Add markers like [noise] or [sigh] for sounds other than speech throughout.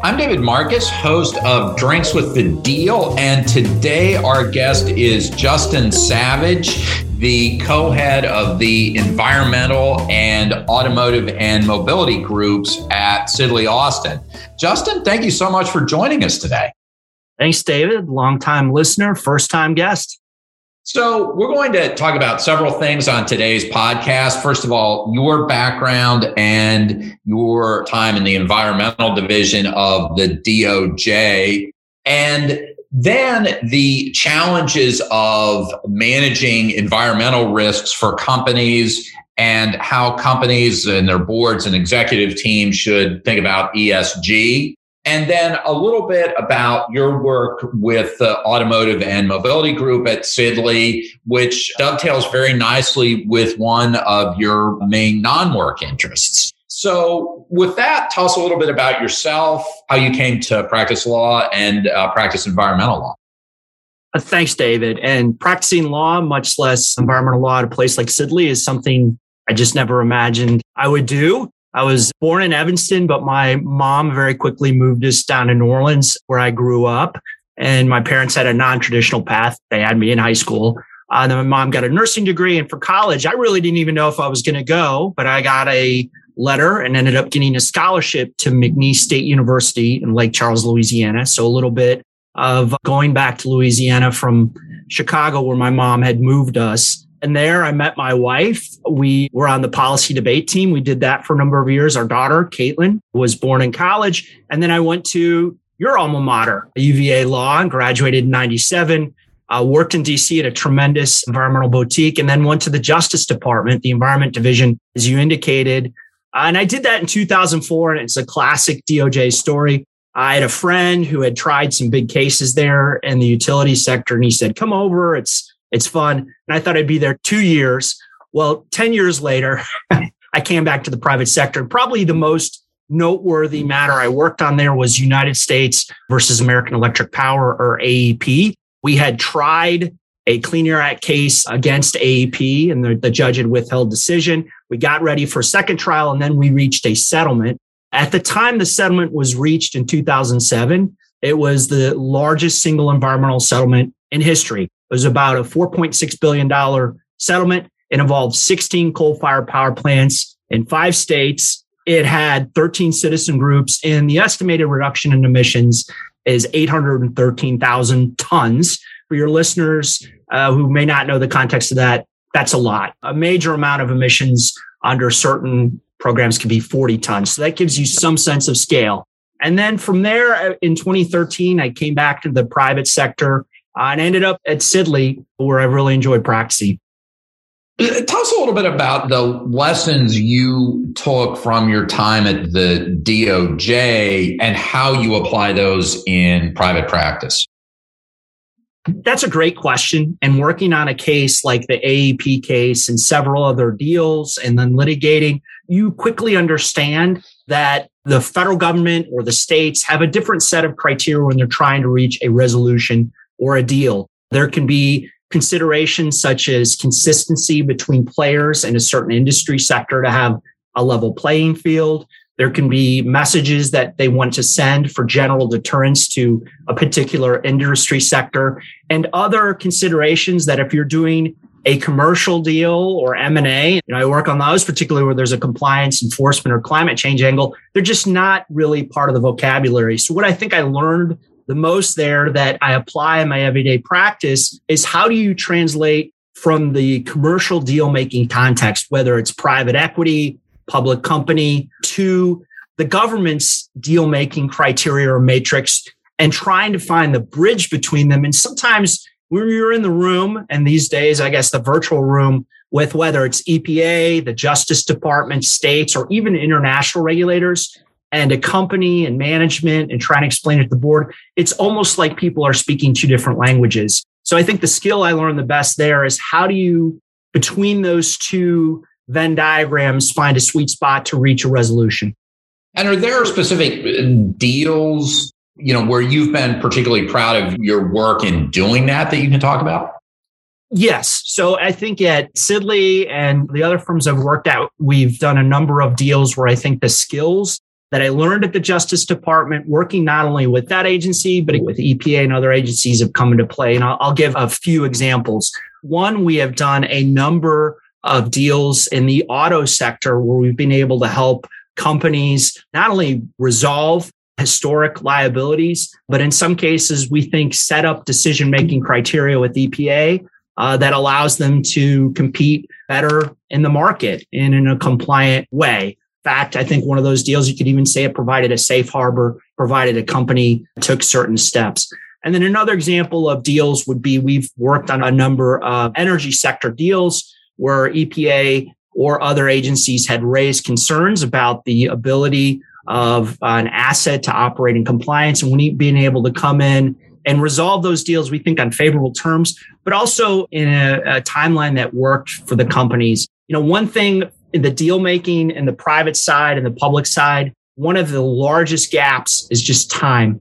I'm David Marcus, host of Drinks with the Deal, and today our guest is Justin Savage, the co head of the environmental and automotive and mobility groups at Sidley Austin. Justin, thank you so much for joining us today. Thanks, David. Longtime listener, first time guest. So, we're going to talk about several things on today's podcast. First of all, your background and your time in the environmental division of the DOJ, and then the challenges of managing environmental risks for companies and how companies and their boards and executive teams should think about ESG. And then a little bit about your work with the automotive and mobility group at Sidley, which dovetails very nicely with one of your main non work interests. So, with that, tell us a little bit about yourself, how you came to practice law and uh, practice environmental law. Uh, thanks, David. And practicing law, much less environmental law at a place like Sidley, is something I just never imagined I would do. I was born in Evanston, but my mom very quickly moved us down to New Orleans where I grew up. And my parents had a non traditional path. They had me in high school. Uh, then my mom got a nursing degree. And for college, I really didn't even know if I was going to go, but I got a letter and ended up getting a scholarship to McNeese State University in Lake Charles, Louisiana. So a little bit of going back to Louisiana from Chicago, where my mom had moved us. And there I met my wife. We were on the policy debate team. We did that for a number of years. Our daughter, Caitlin, was born in college. And then I went to your alma mater, UVA Law, and graduated in 97. Uh, worked in DC at a tremendous environmental boutique and then went to the Justice Department, the Environment Division, as you indicated. Uh, and I did that in 2004, and it's a classic DOJ story. I had a friend who had tried some big cases there in the utility sector, and he said, Come over. It's it's fun. And I thought I'd be there two years. Well, 10 years later, [laughs] I came back to the private sector. Probably the most noteworthy matter I worked on there was United States versus American Electric Power or AEP. We had tried a Clean Air Act case against AEP and the, the judge had withheld decision. We got ready for a second trial and then we reached a settlement. At the time the settlement was reached in 2007, it was the largest single environmental settlement in history. It was about a $4.6 billion settlement. It involved 16 coal fired power plants in five states. It had 13 citizen groups, and the estimated reduction in emissions is 813,000 tons. For your listeners uh, who may not know the context of that, that's a lot. A major amount of emissions under certain programs can be 40 tons. So that gives you some sense of scale. And then from there uh, in 2013, I came back to the private sector and ended up at Sidley, where I really enjoyed practicing. Tell us a little bit about the lessons you took from your time at the DOJ and how you apply those in private practice. That's a great question. And working on a case like the AEP case and several other deals and then litigating, you quickly understand that the federal government or the states have a different set of criteria when they're trying to reach a resolution or a deal. There can be considerations such as consistency between players in a certain industry sector to have a level playing field. There can be messages that they want to send for general deterrence to a particular industry sector and other considerations that if you're doing a commercial deal or M&A, you know, I work on those particularly where there's a compliance enforcement or climate change angle. They're just not really part of the vocabulary. So what I think I learned the most there that I apply in my everyday practice is how do you translate from the commercial deal making context, whether it's private equity, public company, to the government's deal making criteria or matrix and trying to find the bridge between them. And sometimes when you're in the room, and these days, I guess the virtual room with whether it's EPA, the Justice Department, states, or even international regulators, and a company and management and trying to explain it to the board, it's almost like people are speaking two different languages. So I think the skill I learned the best there is how do you, between those two Venn diagrams, find a sweet spot to reach a resolution? And are there specific deals, you know, where you've been particularly proud of your work in doing that that you can talk about? Yes. So I think at Sidley and the other firms I've worked at, we've done a number of deals where I think the skills that I learned at the Justice Department, working not only with that agency, but with EPA and other agencies have come into play. And I'll, I'll give a few examples. One, we have done a number of deals in the auto sector where we've been able to help companies not only resolve historic liabilities, but in some cases, we think set up decision making criteria with EPA uh, that allows them to compete better in the market and in a compliant way. Fact, I think one of those deals, you could even say it provided a safe harbor, provided a company took certain steps. And then another example of deals would be we've worked on a number of energy sector deals where EPA or other agencies had raised concerns about the ability of an asset to operate in compliance and we being able to come in and resolve those deals, we think on favorable terms, but also in a, a timeline that worked for the companies. You know, one thing in the deal making and the private side and the public side, one of the largest gaps is just time.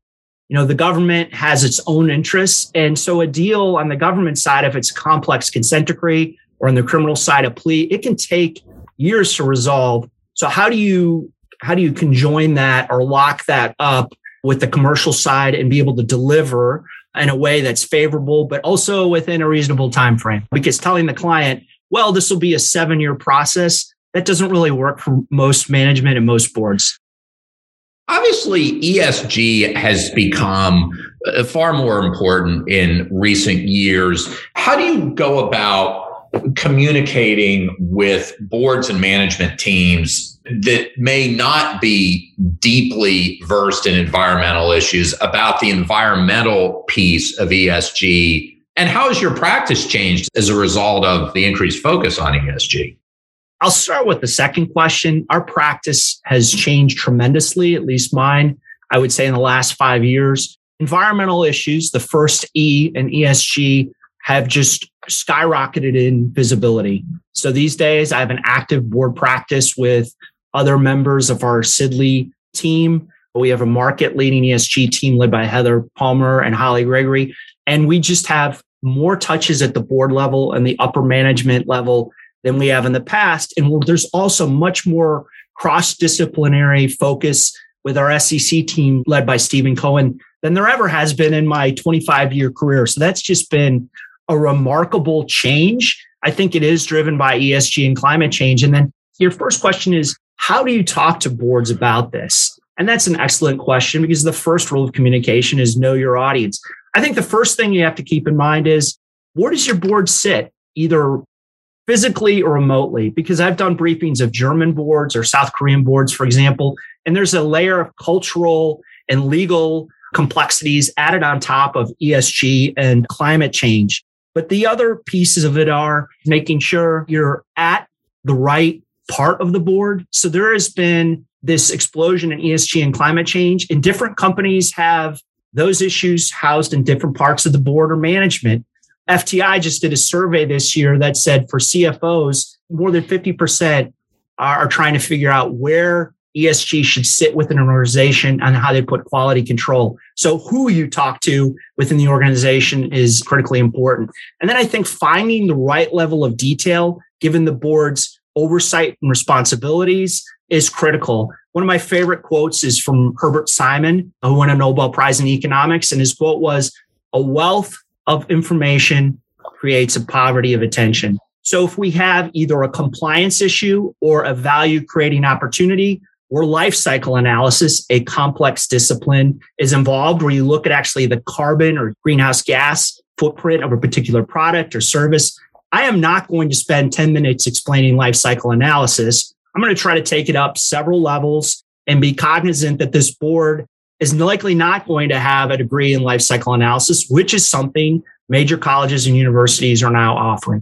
You know, the government has its own interests. And so a deal on the government side, if it's complex consent decree or on the criminal side, a plea, it can take years to resolve. So how do you how do you conjoin that or lock that up with the commercial side and be able to deliver in a way that's favorable but also within a reasonable time frame because telling the client well this will be a 7 year process that doesn't really work for most management and most boards Obviously, ESG has become uh, far more important in recent years. How do you go about communicating with boards and management teams that may not be deeply versed in environmental issues about the environmental piece of ESG? And how has your practice changed as a result of the increased focus on ESG? I'll start with the second question. Our practice has changed tremendously, at least mine, I would say in the last five years. Environmental issues, the first E and ESG, have just skyrocketed in visibility. So these days, I have an active board practice with other members of our Sidley team. We have a market leading ESG team led by Heather Palmer and Holly Gregory. And we just have more touches at the board level and the upper management level than we have in the past. And there's also much more cross disciplinary focus with our SEC team led by Stephen Cohen than there ever has been in my 25 year career. So that's just been a remarkable change. I think it is driven by ESG and climate change. And then your first question is how do you talk to boards about this? And that's an excellent question because the first rule of communication is know your audience. I think the first thing you have to keep in mind is where does your board sit, either physically or remotely? Because I've done briefings of German boards or South Korean boards, for example, and there's a layer of cultural and legal complexities added on top of ESG and climate change. But the other pieces of it are making sure you're at the right part of the board. So there has been this explosion in ESG and climate change, and different companies have those issues housed in different parts of the board or management. FTI just did a survey this year that said for CFOs, more than 50% are trying to figure out where ESG should sit within an organization and how they put quality control. So who you talk to within the organization is critically important. And then I think finding the right level of detail, given the board's oversight and responsibilities is critical. One of my favorite quotes is from Herbert Simon, who won a Nobel Prize in economics. And his quote was, a wealth of information creates a poverty of attention. So if we have either a compliance issue or a value creating opportunity or life cycle analysis, a complex discipline is involved where you look at actually the carbon or greenhouse gas footprint of a particular product or service I am not going to spend 10 minutes explaining life cycle analysis. I'm going to try to take it up several levels and be cognizant that this board is likely not going to have a degree in life cycle analysis, which is something major colleges and universities are now offering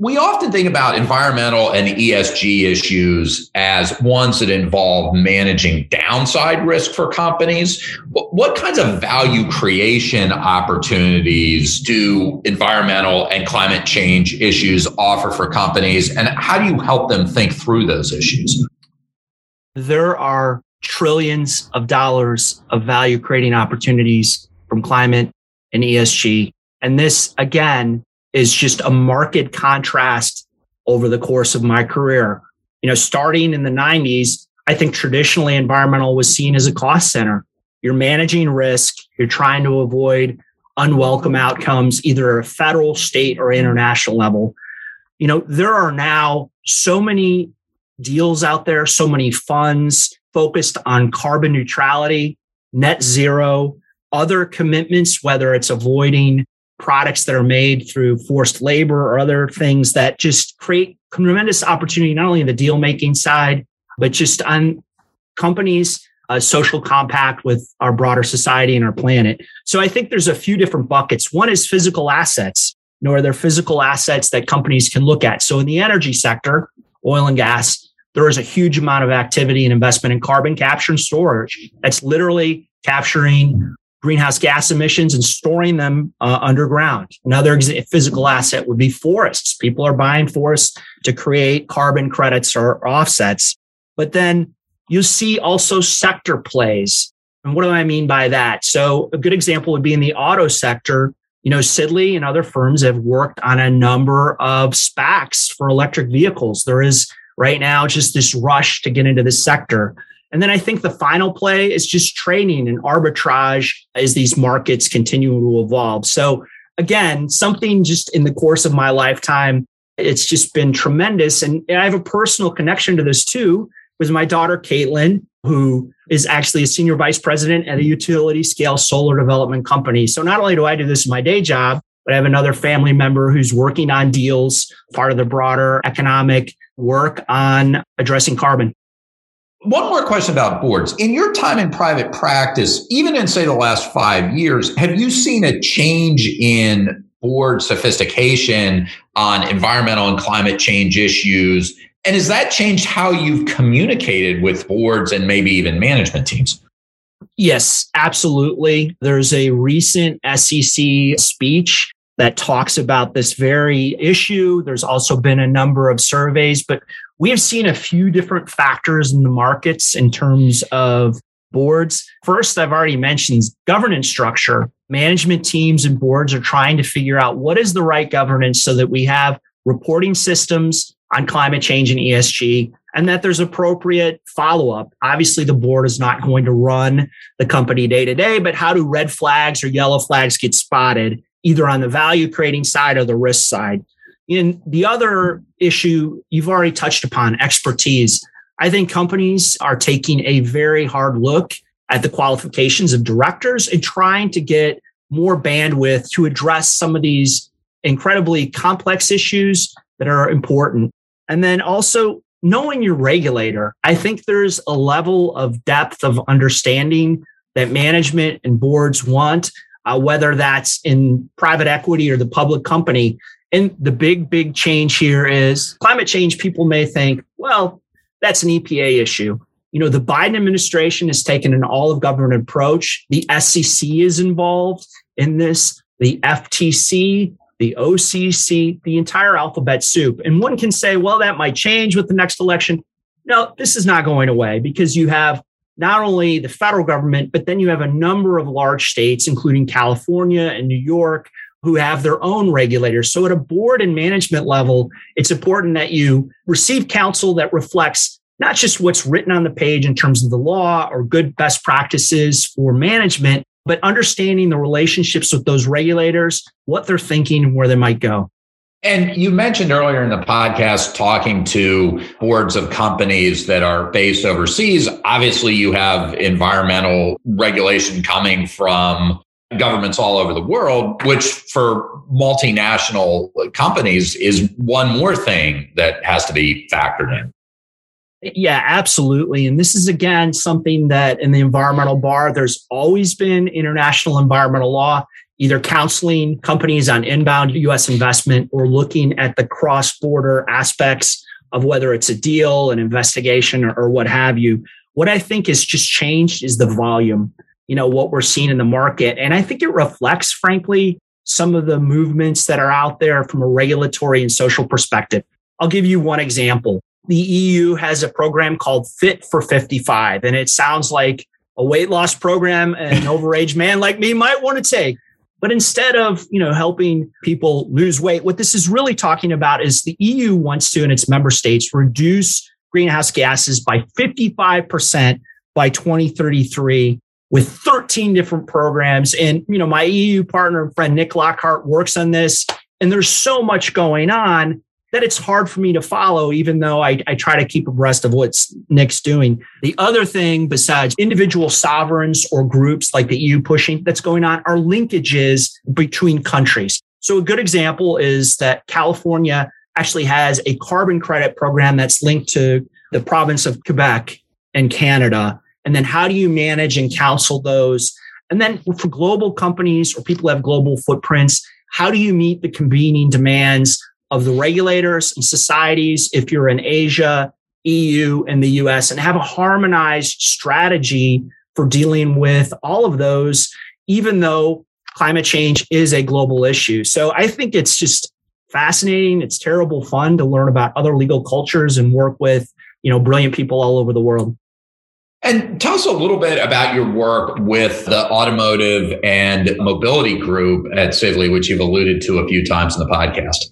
we often think about environmental and ESG issues as ones that involve managing downside risk for companies. What kinds of value creation opportunities do environmental and climate change issues offer for companies? And how do you help them think through those issues? There are trillions of dollars of value creating opportunities from climate and ESG. And this, again, is just a marked contrast over the course of my career. You know, starting in the 90s, I think traditionally environmental was seen as a cost center. You're managing risk, you're trying to avoid unwelcome outcomes, either at a federal, state, or international level. You know, there are now so many deals out there, so many funds focused on carbon neutrality, net zero, other commitments, whether it's avoiding products that are made through forced labor or other things that just create tremendous opportunity, not only in the deal making side, but just on companies, a social compact with our broader society and our planet. So I think there's a few different buckets. One is physical assets. Know, are there physical assets that companies can look at? So in the energy sector, oil and gas, there is a huge amount of activity and investment in carbon capture and storage. That's literally capturing greenhouse gas emissions and storing them uh, underground. Another physical asset would be forests. People are buying forests to create carbon credits or offsets. But then you see also sector plays. And what do I mean by that? So a good example would be in the auto sector. You know, Sidley and other firms have worked on a number of SPACs for electric vehicles. There is right now just this rush to get into this sector. And then I think the final play is just training and arbitrage as these markets continue to evolve. So again, something just in the course of my lifetime, it's just been tremendous. And I have a personal connection to this too, with my daughter, Caitlin, who is actually a senior vice president at a utility scale solar development company. So not only do I do this in my day job, but I have another family member who's working on deals, part of the broader economic work on addressing carbon. One more question about boards. In your time in private practice, even in, say, the last five years, have you seen a change in board sophistication on environmental and climate change issues? And has that changed how you've communicated with boards and maybe even management teams? Yes, absolutely. There's a recent SEC speech that talks about this very issue. There's also been a number of surveys, but we have seen a few different factors in the markets in terms of boards. First, I've already mentioned governance structure. Management teams and boards are trying to figure out what is the right governance so that we have reporting systems on climate change and ESG and that there's appropriate follow up. Obviously, the board is not going to run the company day to day, but how do red flags or yellow flags get spotted either on the value creating side or the risk side? In the other issue you've already touched upon, expertise. I think companies are taking a very hard look at the qualifications of directors and trying to get more bandwidth to address some of these incredibly complex issues that are important. And then also knowing your regulator. I think there's a level of depth of understanding that management and boards want, uh, whether that's in private equity or the public company. And the big, big change here is climate change. People may think, well, that's an EPA issue. You know, the Biden administration has taken an all of government approach. The SEC is involved in this. The FTC the OCC, the entire alphabet soup. And one can say, well, that might change with the next election. No, this is not going away because you have not only the federal government, but then you have a number of large states, including California and New York, who have their own regulators. So at a board and management level, it's important that you receive counsel that reflects not just what's written on the page in terms of the law or good best practices for management, but understanding the relationships with those regulators, what they're thinking, and where they might go. And you mentioned earlier in the podcast talking to boards of companies that are based overseas. Obviously, you have environmental regulation coming from governments all over the world, which for multinational companies is one more thing that has to be factored in. Yeah, absolutely. And this is again something that in the environmental bar, there's always been international environmental law, either counseling companies on inbound US investment or looking at the cross border aspects of whether it's a deal, an investigation, or, or what have you. What I think has just changed is the volume, you know, what we're seeing in the market. And I think it reflects, frankly, some of the movements that are out there from a regulatory and social perspective. I'll give you one example the EU has a program called Fit for 55, and it sounds like a weight loss program an [laughs] overage man like me might want to take. But instead of, you know, helping people lose weight, what this is really talking about is the EU wants to, in its member states, reduce greenhouse gases by 55% by 2033 with 13 different programs. And, you know, my EU partner and friend Nick Lockhart works on this. And there's so much going on that it's hard for me to follow, even though I, I try to keep abreast of what Nick's doing. The other thing, besides individual sovereigns or groups like the EU pushing that's going on, are linkages between countries. So a good example is that California actually has a carbon credit program that's linked to the province of Quebec and Canada. And then how do you manage and counsel those? And then for global companies or people who have global footprints, how do you meet the convening demands of the regulators and societies if you're in Asia, EU, and the US, and have a harmonized strategy for dealing with all of those, even though climate change is a global issue. So I think it's just fascinating. It's terrible fun to learn about other legal cultures and work with, you know, brilliant people all over the world. And tell us a little bit about your work with the automotive and mobility group at Sidley, which you've alluded to a few times in the podcast.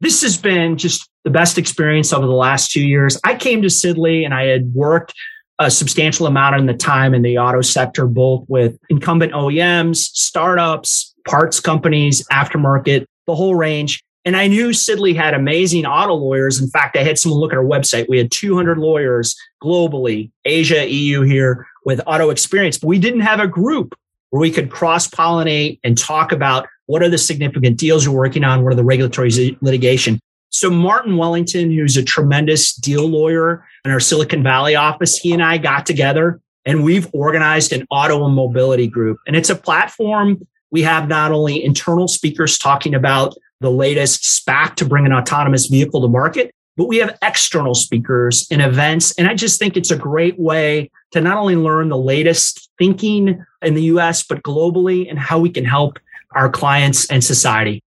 This has been just the best experience over the last two years. I came to Sidley and I had worked a substantial amount in the time in the auto sector, both with incumbent OEMs, startups, parts companies, aftermarket, the whole range. And I knew Sidley had amazing auto lawyers. In fact, I had someone look at our website. We had 200 lawyers globally, Asia, EU here with auto experience, but we didn't have a group where we could cross pollinate and talk about what are the significant deals you're working on? What are the regulatory litigation? So Martin Wellington, who's a tremendous deal lawyer in our Silicon Valley office, he and I got together and we've organized an auto and mobility group. And it's a platform we have not only internal speakers talking about the latest SPAC to bring an autonomous vehicle to market, but we have external speakers and events. And I just think it's a great way to not only learn the latest thinking in the US, but globally and how we can help our clients and society.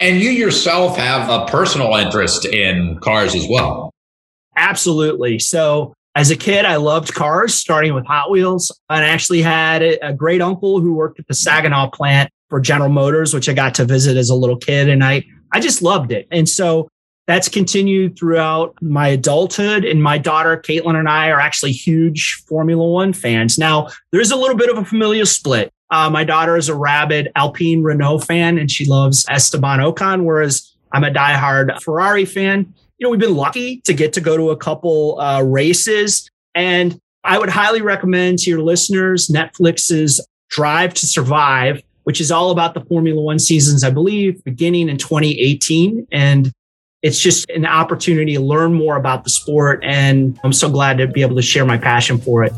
And you yourself have a personal interest in cars as well. Absolutely. So, as a kid, I loved cars, starting with Hot Wheels. I actually had a great uncle who worked at the Saginaw plant for General Motors, which I got to visit as a little kid. And I, I just loved it. And so that's continued throughout my adulthood. And my daughter, Caitlin, and I are actually huge Formula One fans. Now, there's a little bit of a familial split. Uh, my daughter is a rabid Alpine Renault fan and she loves Esteban Ocon, whereas I'm a diehard Ferrari fan. You know, we've been lucky to get to go to a couple uh, races. And I would highly recommend to your listeners Netflix's Drive to Survive, which is all about the Formula One seasons, I believe, beginning in 2018. And it's just an opportunity to learn more about the sport. And I'm so glad to be able to share my passion for it.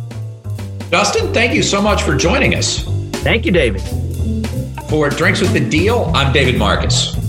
Justin, thank you so much for joining us. Thank you, David. For Drinks with the Deal, I'm David Marcus.